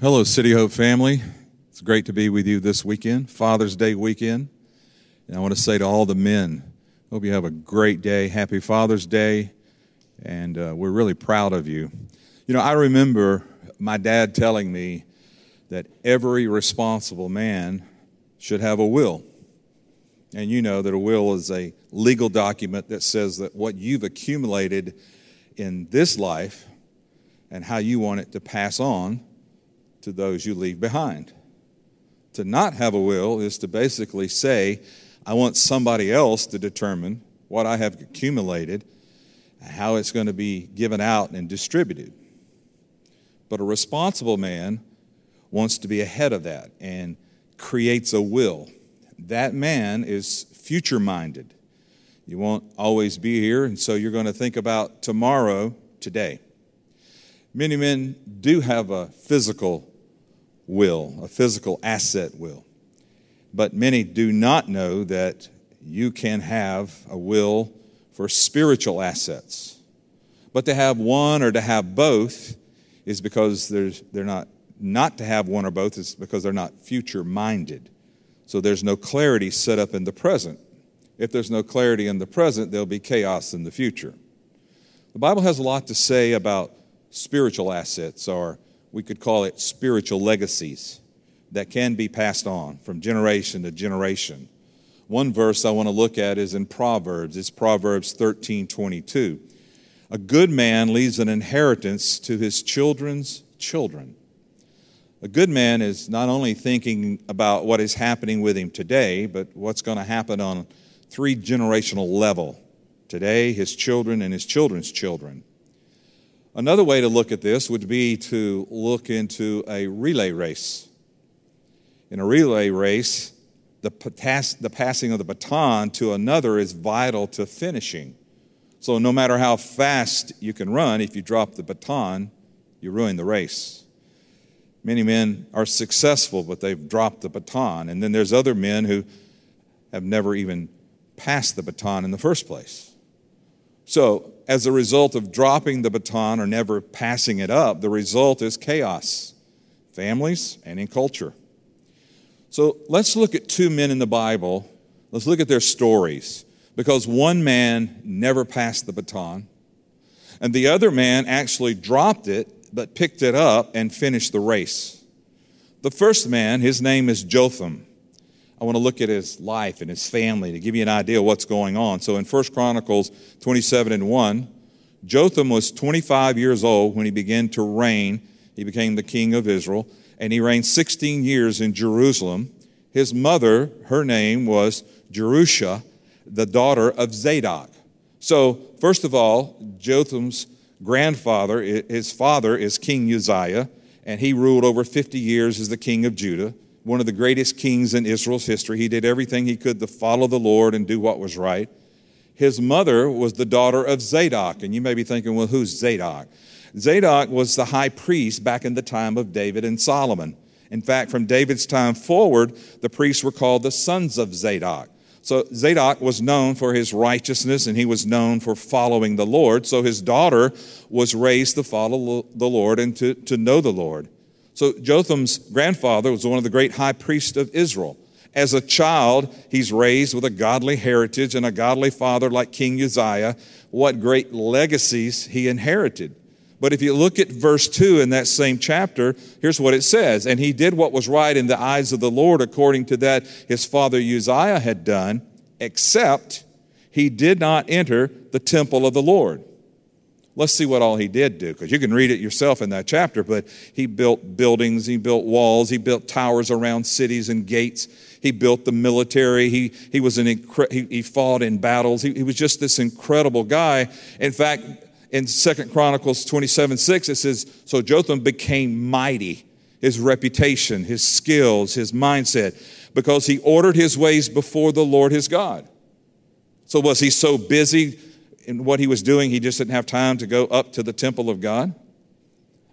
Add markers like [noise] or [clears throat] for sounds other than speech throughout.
Hello, City Hope family. It's great to be with you this weekend, Father's Day weekend. And I want to say to all the men, hope you have a great day. Happy Father's Day. And uh, we're really proud of you. You know, I remember my dad telling me that every responsible man should have a will. And you know that a will is a legal document that says that what you've accumulated in this life and how you want it to pass on to those you leave behind. To not have a will is to basically say, I want somebody else to determine what I have accumulated, how it's going to be given out and distributed. But a responsible man wants to be ahead of that and creates a will. That man is future minded. You won't always be here, and so you're going to think about tomorrow today. Many men do have a physical will, a physical asset will. But many do not know that you can have a will for spiritual assets. But to have one or to have both is because they're not, not to have one or both is because they're not future minded. So there's no clarity set up in the present. If there's no clarity in the present, there'll be chaos in the future. The Bible has a lot to say about spiritual assets or we could call it spiritual legacies that can be passed on from generation to generation. One verse I want to look at is in Proverbs. It's Proverbs 13 22. A good man leaves an inheritance to his children's children. A good man is not only thinking about what is happening with him today, but what's going to happen on three generational level today, his children, and his children's children. Another way to look at this would be to look into a relay race. In a relay race, the, pass, the passing of the baton to another is vital to finishing. So, no matter how fast you can run, if you drop the baton, you ruin the race. Many men are successful, but they've dropped the baton. And then there's other men who have never even passed the baton in the first place. So, as a result of dropping the baton or never passing it up, the result is chaos, families and in culture. So, let's look at two men in the Bible. Let's look at their stories because one man never passed the baton, and the other man actually dropped it but picked it up and finished the race. The first man, his name is Jotham. I want to look at his life and his family to give you an idea of what's going on. So in 1 Chronicles 27 and 1, Jotham was 25 years old when he began to reign. He became the king of Israel, and he reigned 16 years in Jerusalem. His mother, her name was Jerusha, the daughter of Zadok. So, first of all, Jotham's grandfather, his father is King Uzziah, and he ruled over 50 years as the king of Judah one of the greatest kings in Israel's history. He did everything he could to follow the Lord and do what was right. His mother was the daughter of Zadok. And you may be thinking, well, who's Zadok? Zadok was the high priest back in the time of David and Solomon. In fact, from David's time forward, the priests were called the sons of Zadok. So Zadok was known for his righteousness and he was known for following the Lord. So his daughter was raised to follow the Lord and to, to know the Lord. So Jotham's grandfather was one of the great high priests of Israel. As a child, he's raised with a godly heritage and a godly father like King Uzziah. What great legacies he inherited. But if you look at verse 2 in that same chapter, here's what it says And he did what was right in the eyes of the Lord according to that his father Uzziah had done, except he did not enter the temple of the Lord. Let's see what all he did do, because you can read it yourself in that chapter. But he built buildings, he built walls, he built towers around cities and gates. He built the military. He, he, was an incre- he, he fought in battles. He, he was just this incredible guy. In fact, in Second Chronicles 27 6, it says, So Jotham became mighty, his reputation, his skills, his mindset, because he ordered his ways before the Lord his God. So was he so busy in what he was doing, he just didn't have time to go up to the temple of God?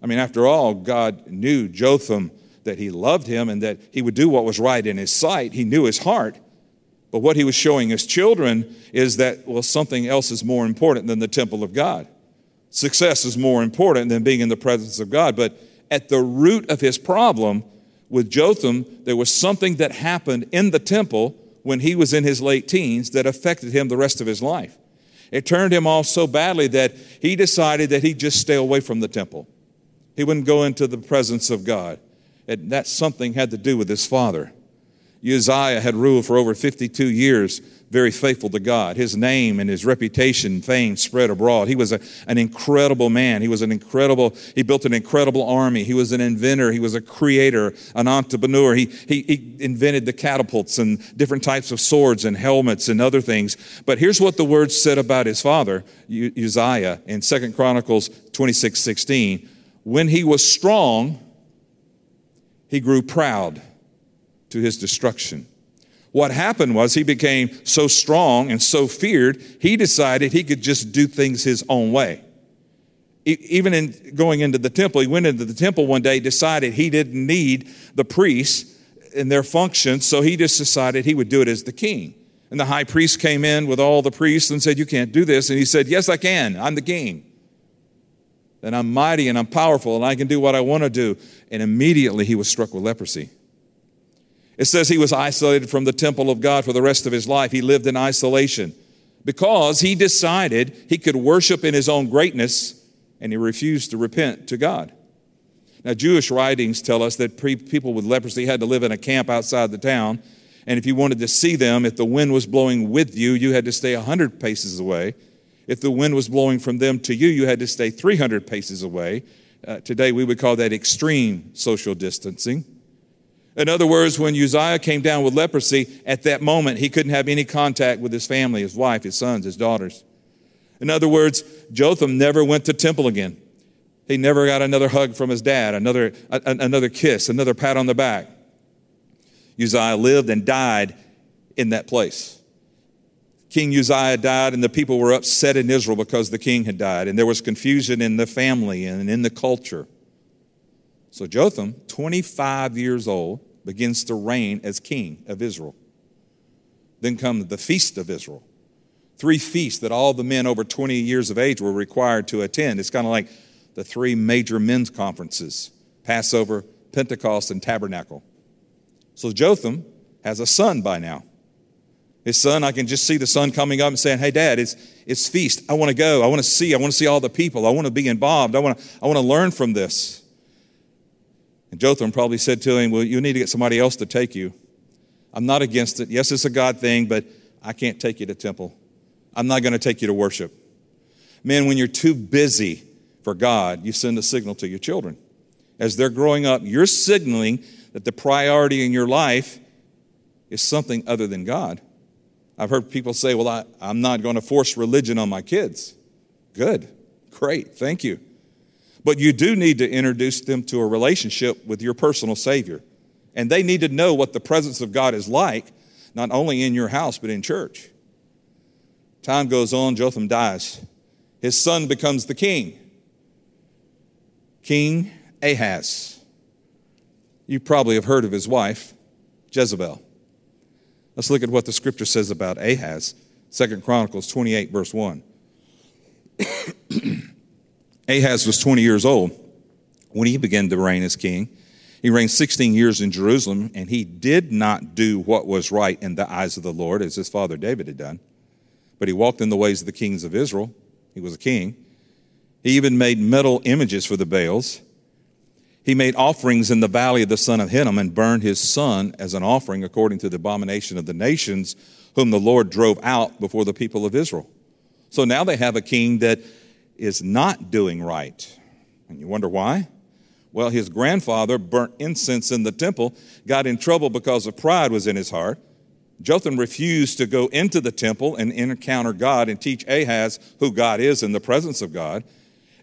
I mean, after all, God knew Jotham that he loved him and that he would do what was right in his sight. He knew his heart. But what he was showing his children is that, well, something else is more important than the temple of God. Success is more important than being in the presence of God. But at the root of his problem with Jotham, there was something that happened in the temple when he was in his late teens that affected him the rest of his life. It turned him off so badly that he decided that he'd just stay away from the temple. He wouldn't go into the presence of God. And that something had to do with his father. Uzziah had ruled for over 52 years very faithful to God. His name and his reputation, fame spread abroad. He was a, an incredible man. He was an incredible, he built an incredible army. He was an inventor. He was a creator, an entrepreneur. He, he, he invented the catapults and different types of swords and helmets and other things. But here's what the word said about his father, Uzziah, in Second Chronicles 26 16. When he was strong, he grew proud to his destruction. What happened was he became so strong and so feared, he decided he could just do things his own way. Even in going into the temple, he went into the temple one day, decided he didn't need the priests and their functions, so he just decided he would do it as the king. And the high priest came in with all the priests and said, You can't do this. And he said, Yes, I can. I'm the king. And I'm mighty and I'm powerful and I can do what I want to do. And immediately he was struck with leprosy. It says he was isolated from the temple of God for the rest of his life. He lived in isolation because he decided he could worship in his own greatness and he refused to repent to God. Now, Jewish writings tell us that people with leprosy had to live in a camp outside the town. And if you wanted to see them, if the wind was blowing with you, you had to stay 100 paces away. If the wind was blowing from them to you, you had to stay 300 paces away. Uh, today, we would call that extreme social distancing. In other words, when Uzziah came down with leprosy, at that moment, he couldn't have any contact with his family, his wife, his sons, his daughters. In other words, Jotham never went to temple again. He never got another hug from his dad, another, a, another kiss, another pat on the back. Uzziah lived and died in that place. King Uzziah died, and the people were upset in Israel because the king had died, and there was confusion in the family and in the culture. So Jotham, 25 years old, begins to reign as king of Israel. Then comes the feast of Israel. Three feasts that all the men over 20 years of age were required to attend. It's kind of like the three major men's conferences Passover, Pentecost, and Tabernacle. So Jotham has a son by now. His son, I can just see the son coming up and saying, Hey, dad, it's, it's feast. I want to go. I want to see. I want to see all the people. I want to be involved. I want to, I want to learn from this. And Jotham probably said to him, Well, you need to get somebody else to take you. I'm not against it. Yes, it's a God thing, but I can't take you to temple. I'm not going to take you to worship. Man, when you're too busy for God, you send a signal to your children. As they're growing up, you're signaling that the priority in your life is something other than God. I've heard people say, Well, I, am not going to force religion on my kids. Good. Great. Thank you. But you do need to introduce them to a relationship with your personal Savior. And they need to know what the presence of God is like, not only in your house, but in church. Time goes on, Jotham dies. His son becomes the king, King Ahaz. You probably have heard of his wife, Jezebel. Let's look at what the scripture says about Ahaz. Second Chronicles 28, verse 1. [clears throat] Ahaz was 20 years old when he began to reign as king. He reigned 16 years in Jerusalem, and he did not do what was right in the eyes of the Lord, as his father David had done. But he walked in the ways of the kings of Israel. He was a king. He even made metal images for the Baals. He made offerings in the valley of the son of Hinnom and burned his son as an offering according to the abomination of the nations, whom the Lord drove out before the people of Israel. So now they have a king that is not doing right. And you wonder why? Well, his grandfather burnt incense in the temple, got in trouble because of pride was in his heart. Jotham refused to go into the temple and encounter God and teach Ahaz who God is in the presence of God.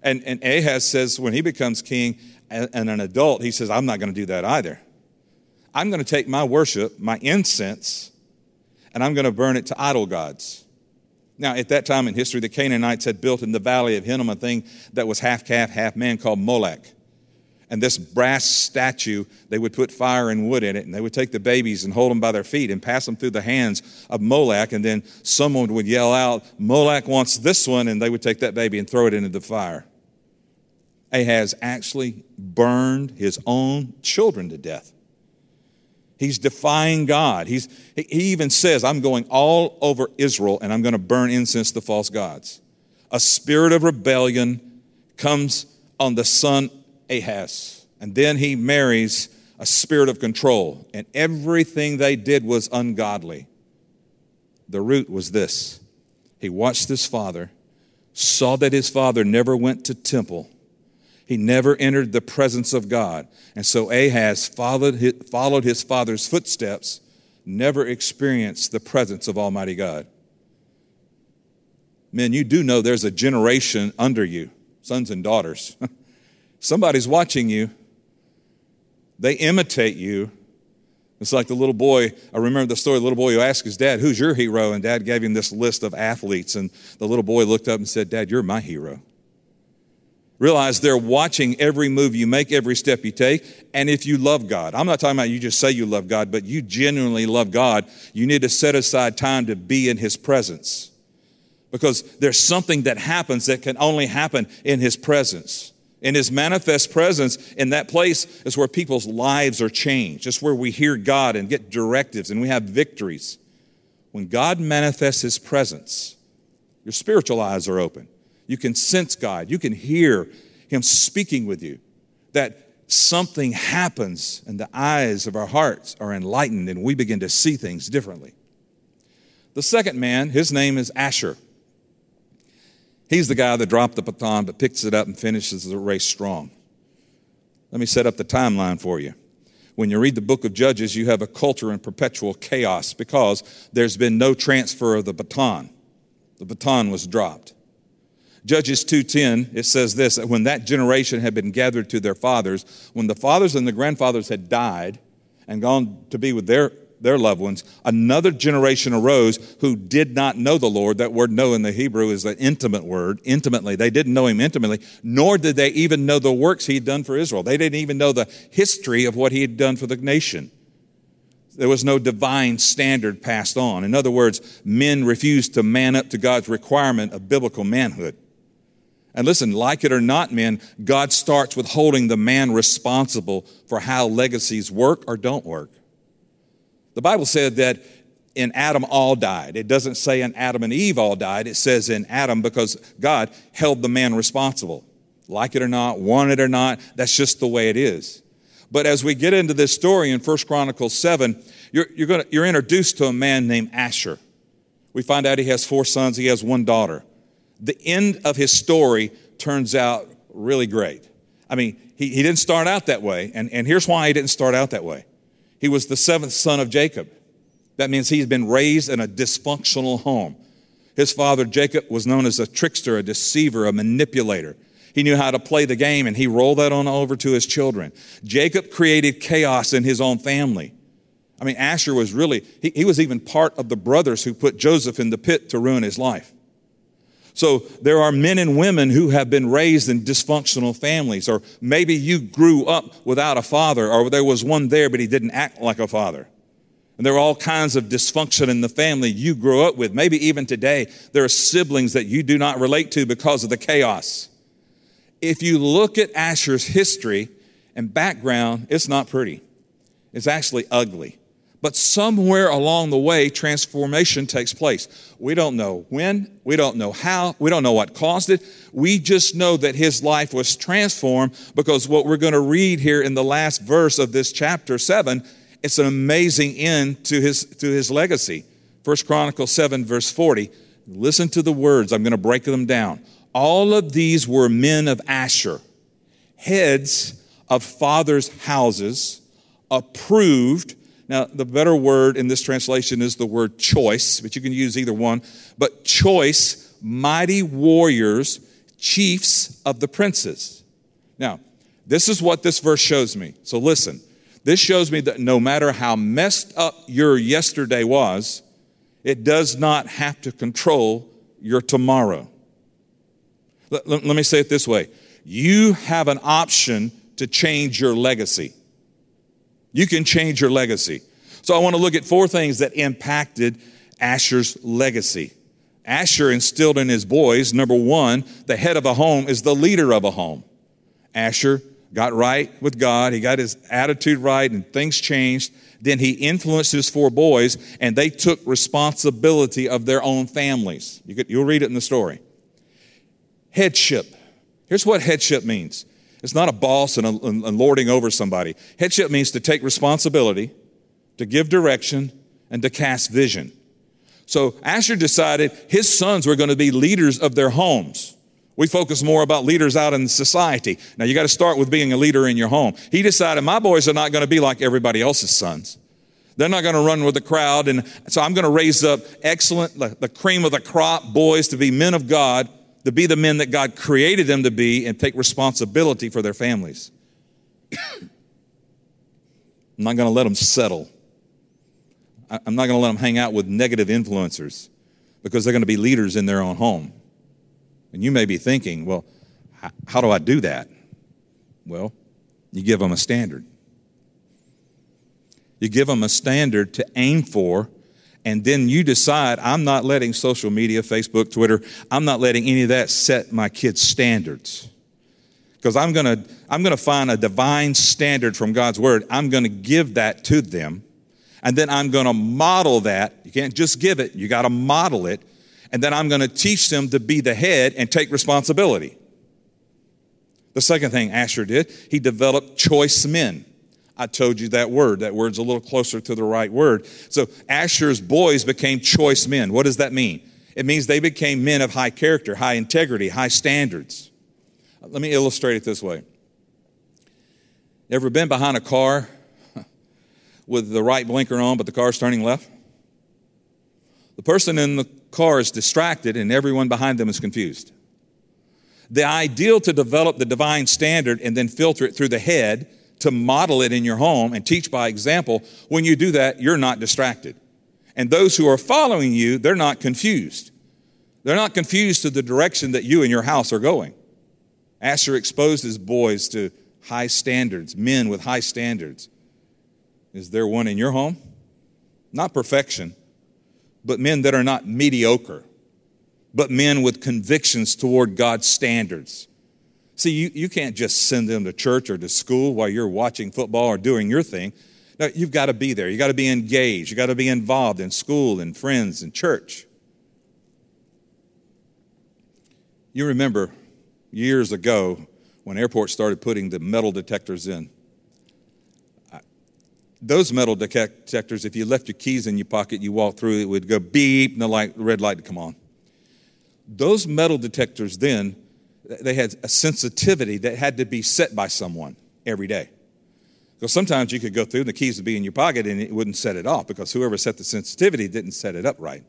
And, and Ahaz says when he becomes king and, and an adult, he says, I'm not going to do that either. I'm going to take my worship, my incense, and I'm going to burn it to idol gods. Now, at that time in history, the Canaanites had built in the valley of Hinnom a thing that was half calf, half man called Molech. And this brass statue, they would put fire and wood in it, and they would take the babies and hold them by their feet and pass them through the hands of Molech. And then someone would yell out, Molech wants this one, and they would take that baby and throw it into the fire. Ahaz actually burned his own children to death. He's defying God. He's, he even says, I'm going all over Israel and I'm going to burn incense to false gods. A spirit of rebellion comes on the son Ahaz. And then he marries a spirit of control. And everything they did was ungodly. The root was this he watched his father, saw that his father never went to temple he never entered the presence of God. And so Ahaz followed his, followed his father's footsteps, never experienced the presence of Almighty God. Men, you do know there's a generation under you, sons and daughters. [laughs] Somebody's watching you. They imitate you. It's like the little boy, I remember the story, the little boy who asked his dad, Who's your hero? And dad gave him this list of athletes. And the little boy looked up and said, Dad, you're my hero. Realize they're watching every move you make, every step you take. And if you love God, I'm not talking about you just say you love God, but you genuinely love God, you need to set aside time to be in His presence. Because there's something that happens that can only happen in His presence. In His manifest presence, in that place is where people's lives are changed. It's where we hear God and get directives and we have victories. When God manifests His presence, your spiritual eyes are open. You can sense God. You can hear Him speaking with you. That something happens and the eyes of our hearts are enlightened and we begin to see things differently. The second man, his name is Asher. He's the guy that dropped the baton but picks it up and finishes the race strong. Let me set up the timeline for you. When you read the book of Judges, you have a culture in perpetual chaos because there's been no transfer of the baton. The baton was dropped. Judges 2:10 it says this that when that generation had been gathered to their fathers when the fathers and the grandfathers had died and gone to be with their their loved ones another generation arose who did not know the Lord. That word know in the Hebrew is an intimate word intimately. They didn't know him intimately nor did they even know the works he had done for Israel. They didn't even know the history of what he had done for the nation. There was no divine standard passed on. In other words men refused to man up to God's requirement of biblical manhood and listen, like it or not, men, God starts with holding the man responsible for how legacies work or don't work. The Bible said that in Adam all died. It doesn't say in Adam and Eve all died. It says in Adam because God held the man responsible. Like it or not, want it or not, that's just the way it is. But as we get into this story in 1 Chronicles 7, you're, you're, gonna, you're introduced to a man named Asher. We find out he has four sons, he has one daughter the end of his story turns out really great. I mean, he, he didn't start out that way, and, and here's why he didn't start out that way. He was the seventh son of Jacob. That means he's been raised in a dysfunctional home. His father, Jacob, was known as a trickster, a deceiver, a manipulator. He knew how to play the game, and he rolled that on over to his children. Jacob created chaos in his own family. I mean, Asher was really, he, he was even part of the brothers who put Joseph in the pit to ruin his life. So there are men and women who have been raised in dysfunctional families, or maybe you grew up without a father, or there was one there, but he didn't act like a father. And there are all kinds of dysfunction in the family you grew up with. Maybe even today, there are siblings that you do not relate to because of the chaos. If you look at Asher's history and background, it's not pretty. It's actually ugly. But somewhere along the way, transformation takes place. We don't know when, we don't know how, we don't know what caused it. We just know that his life was transformed because what we're going to read here in the last verse of this chapter 7, it's an amazing end to his, to his legacy. First Chronicles 7, verse 40. Listen to the words, I'm going to break them down. All of these were men of Asher, heads of fathers' houses, approved now, the better word in this translation is the word choice, but you can use either one. But choice, mighty warriors, chiefs of the princes. Now, this is what this verse shows me. So listen. This shows me that no matter how messed up your yesterday was, it does not have to control your tomorrow. Let, let, let me say it this way you have an option to change your legacy. You can change your legacy. So I want to look at four things that impacted Asher's legacy. Asher instilled in his boys, number one, the head of a home is the leader of a home. Asher got right with God, he got his attitude right, and things changed. Then he influenced his four boys, and they took responsibility of their own families. You will read it in the story. Headship. Here's what headship means it's not a boss and, a, and lording over somebody. Headship means to take responsibility, to give direction, and to cast vision. So Asher decided his sons were going to be leaders of their homes. We focus more about leaders out in society. Now you got to start with being a leader in your home. He decided my boys are not going to be like everybody else's sons. They're not going to run with the crowd. And so I'm going to raise up excellent, the cream of the crop boys to be men of God, to be the men that God created them to be and take responsibility for their families. [coughs] I'm not going to let them settle. I'm not going to let them hang out with negative influencers because they're going to be leaders in their own home. And you may be thinking, well, how do I do that? Well, you give them a standard. You give them a standard to aim for, and then you decide, I'm not letting social media, Facebook, Twitter, I'm not letting any of that set my kids' standards. Because I'm going to I'm going to find a divine standard from God's word. I'm going to give that to them. And then I'm going to model that. You can't just give it, you got to model it and then I'm going to teach them to be the head and take responsibility. The second thing Asher did, he developed choice men. I told you that word. That word's a little closer to the right word. So Asher's boys became choice men. What does that mean? It means they became men of high character, high integrity, high standards. Let me illustrate it this way. Ever been behind a car [laughs] with the right blinker on, but the car's turning left? The person in the car is distracted and everyone behind them is confused. The ideal to develop the divine standard and then filter it through the head to model it in your home and teach by example, when you do that, you're not distracted. And those who are following you, they're not confused. They're not confused to the direction that you and your house are going. Asher exposed his boys to high standards, men with high standards. Is there one in your home? Not perfection, but men that are not mediocre, but men with convictions toward God's standards. See, you, you can't just send them to church or to school while you're watching football or doing your thing. No, you've got to be there. You've got to be engaged. You've got to be involved in school and friends and church. You remember years ago when airports started putting the metal detectors in those metal detectors, if you left your keys in your pocket, you walked through, it would go beep, and the light, red light would come on. Those metal detectors then, they had a sensitivity that had to be set by someone every day. Because sometimes you could go through and the keys would be in your pocket and it wouldn't set it off because whoever set the sensitivity didn't set it up right.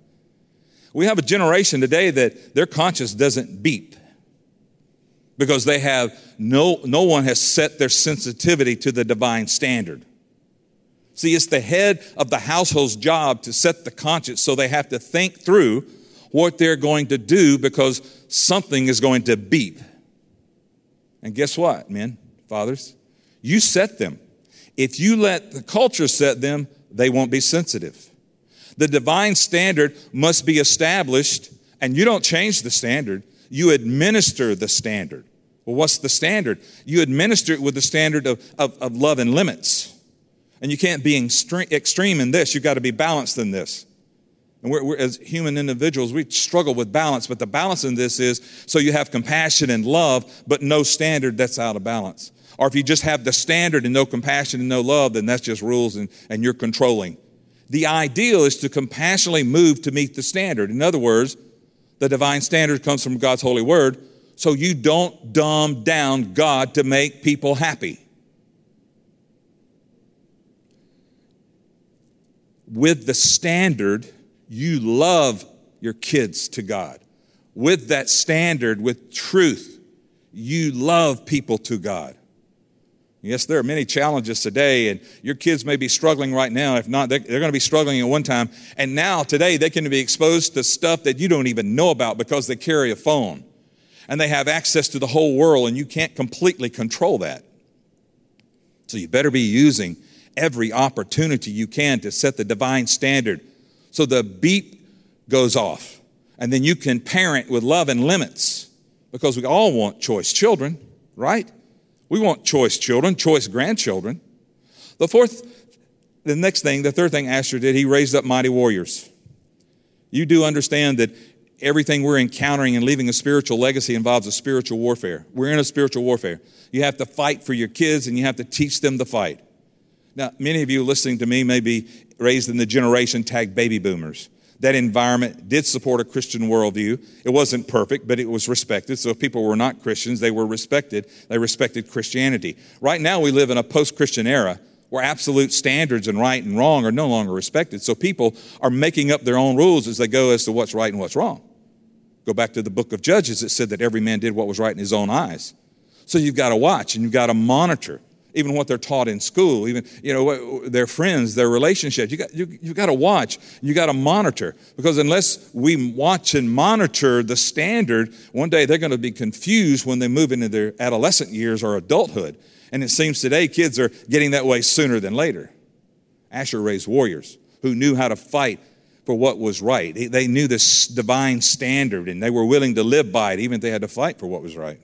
We have a generation today that their conscience doesn't beep because they have no, no one has set their sensitivity to the divine standard. See, it's the head of the household's job to set the conscience so they have to think through what they're going to do because something is going to beep. And guess what, men, fathers? You set them. If you let the culture set them, they won't be sensitive. The divine standard must be established, and you don't change the standard, you administer the standard. Well, what's the standard? You administer it with the standard of, of, of love and limits. And you can't be extreme in this. You've got to be balanced in this. And we're, we're, as human individuals, we struggle with balance, but the balance in this is so you have compassion and love, but no standard that's out of balance. Or if you just have the standard and no compassion and no love, then that's just rules and, and you're controlling. The ideal is to compassionately move to meet the standard. In other words, the divine standard comes from God's holy word, so you don't dumb down God to make people happy. with the standard, you love your kids to God. With that standard, with truth, you love people to God. Yes, there are many challenges today, and your kids may be struggling right now. If not, they're, going to be struggling at one time. And now, today, they can be exposed to stuff that you don't even know about because they carry a phone. And they have access to the whole world, and you can't completely control that. So you better be using every opportunity you can to set the divine standard. So the beep goes off. And then you can parent with love and limits because we all want choice children, right? We want choice children, choice grandchildren. The fourth, the next thing, the third thing Asher did, he raised up mighty warriors. You do understand that everything we're encountering and leaving a spiritual legacy involves a spiritual warfare. We're in a spiritual warfare. You have to fight for your kids and you have to teach them to fight. Now, many of you listening to me may be raised in the generation tagged baby boomers. That environment did support a Christian worldview. It wasn't perfect, but it was respected. So if people were not Christians, they were respected. They respected Christianity. Right now, we live in a post Christian era where absolute standards and right and wrong are no longer respected. So people are making up their own rules as they go as to what's right and what's wrong. Go back to the book of Judges, it said that every man did what was right in his own eyes. So you've got to watch and you've got to monitor even what they're taught in school, even you know their friends, their relationships. You got you, you got to watch, you got to monitor because unless we watch and monitor the standard, one day they're going to be confused when they move into their adolescent years or adulthood. And it seems today kids are getting that way sooner than later. Asher raised warriors who knew how to fight for what was right. They knew this divine standard and they were willing to live by it, even if they had to fight for what was right.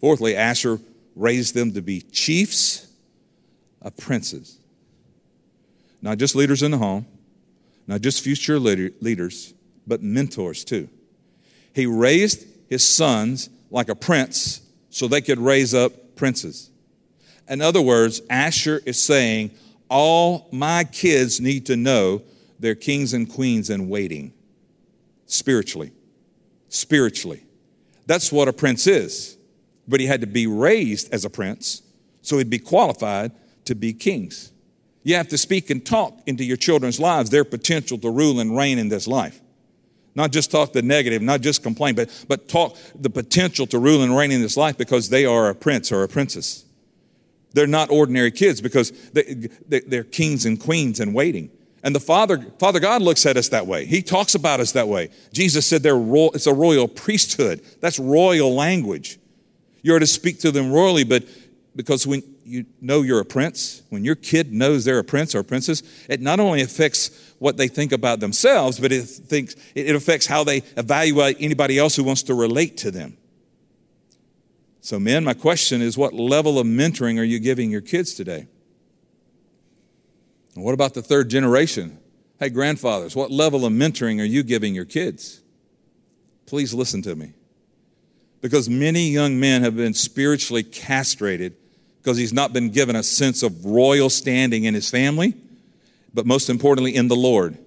Fourthly, Asher raised them to be chiefs of princes. Not just leaders in the home, not just future leaders, but mentors too. He raised his sons like a prince so they could raise up princes. In other words, Asher is saying, All my kids need to know they're kings and queens in waiting spiritually. Spiritually. That's what a prince is but he had to be raised as a prince, so he'd be qualified to be kings. You have to speak and talk into your children's lives, their potential to rule and reign in this life. Not just talk the negative, not just complain, but, but talk the potential to rule and reign in this life because they are a prince or a princess. They're not ordinary kids because they, they're kings and queens in waiting. And the Father, Father God looks at us that way. He talks about us that way. Jesus said they're ro- it's a royal priesthood. That's royal language. You're to speak to them royally, but because when you know you're a prince, when your kid knows they're a prince or a princess, it not only affects what they think about themselves, but it, thinks, it affects how they evaluate anybody else who wants to relate to them. So, men, my question is what level of mentoring are you giving your kids today? And what about the third generation? Hey, grandfathers, what level of mentoring are you giving your kids? Please listen to me because many young men have been spiritually castrated because he's not been given a sense of royal standing in his family, but most importantly, in the Lord.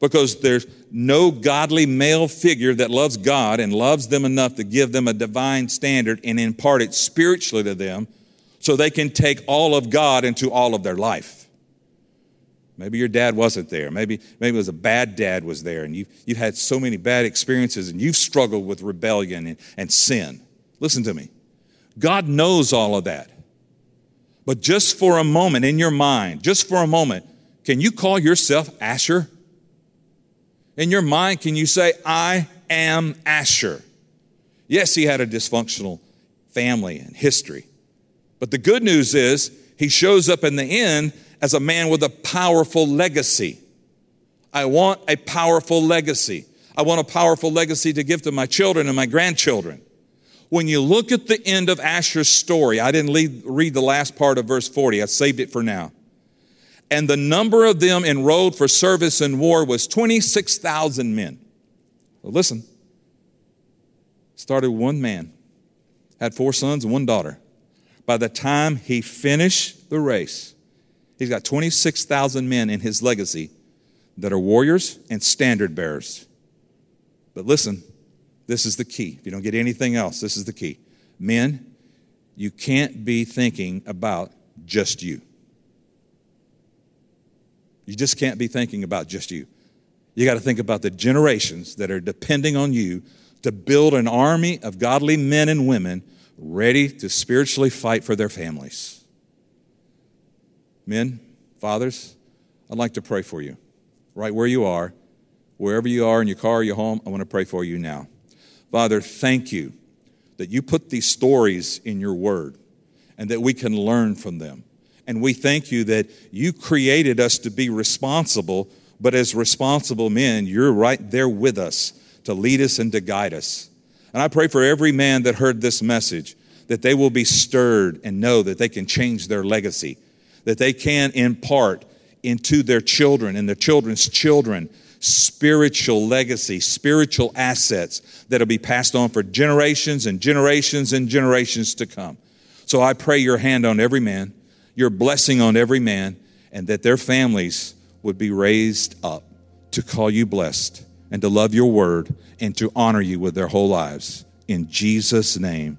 Because there's no godly male figure that loves God and loves them enough to give them a divine standard and impart it spiritually to them so they can take all of God into all of their life. Maybe your dad wasn't there. Maybe, maybe it was a bad dad was there and you've, you've had so many bad experiences and you've struggled with rebellion and, and sin. Listen to me. God knows all of that. But just for a moment in your mind, just for a moment, can you call yourself Asher? In your mind, can you say, I am Asher? Yes, he had a dysfunctional family and history. But the good news is, he shows up in the end as a man with a powerful legacy. I want a powerful legacy. I want a powerful legacy to give to my children and my grandchildren. When you look at the end of Asher's story, I didn't lead, read the last part of verse 40, I saved it for now. And the number of them enrolled for service in war was 26,000 men. Well, listen, started one man, had four sons and one daughter. By the time he finished the race, He's got 26,000 men in his legacy that are warriors and standard bearers. But listen, this is the key. If you don't get anything else, this is the key. Men, you can't be thinking about just you. You just can't be thinking about just you. You got to think about the generations that are depending on you to build an army of godly men and women ready to spiritually fight for their families. Men, fathers, I'd like to pray for you. Right where you are, wherever you are in your car, or your home, I want to pray for you now. Father, thank you that you put these stories in your word and that we can learn from them. And we thank you that you created us to be responsible, but as responsible men, you're right there with us to lead us and to guide us. And I pray for every man that heard this message that they will be stirred and know that they can change their legacy, that they can impart into their children and their children's children spiritual legacy, spiritual assets that'll be passed on for generations and generations and generations to come. So I pray your hand on every man, your blessing on every man, and that their families would be raised up to call you blessed and to love your word and to honor you with their whole lives. In Jesus' name.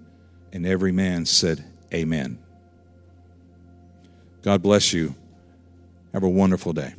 And every man said, Amen. God bless you. Have a wonderful day.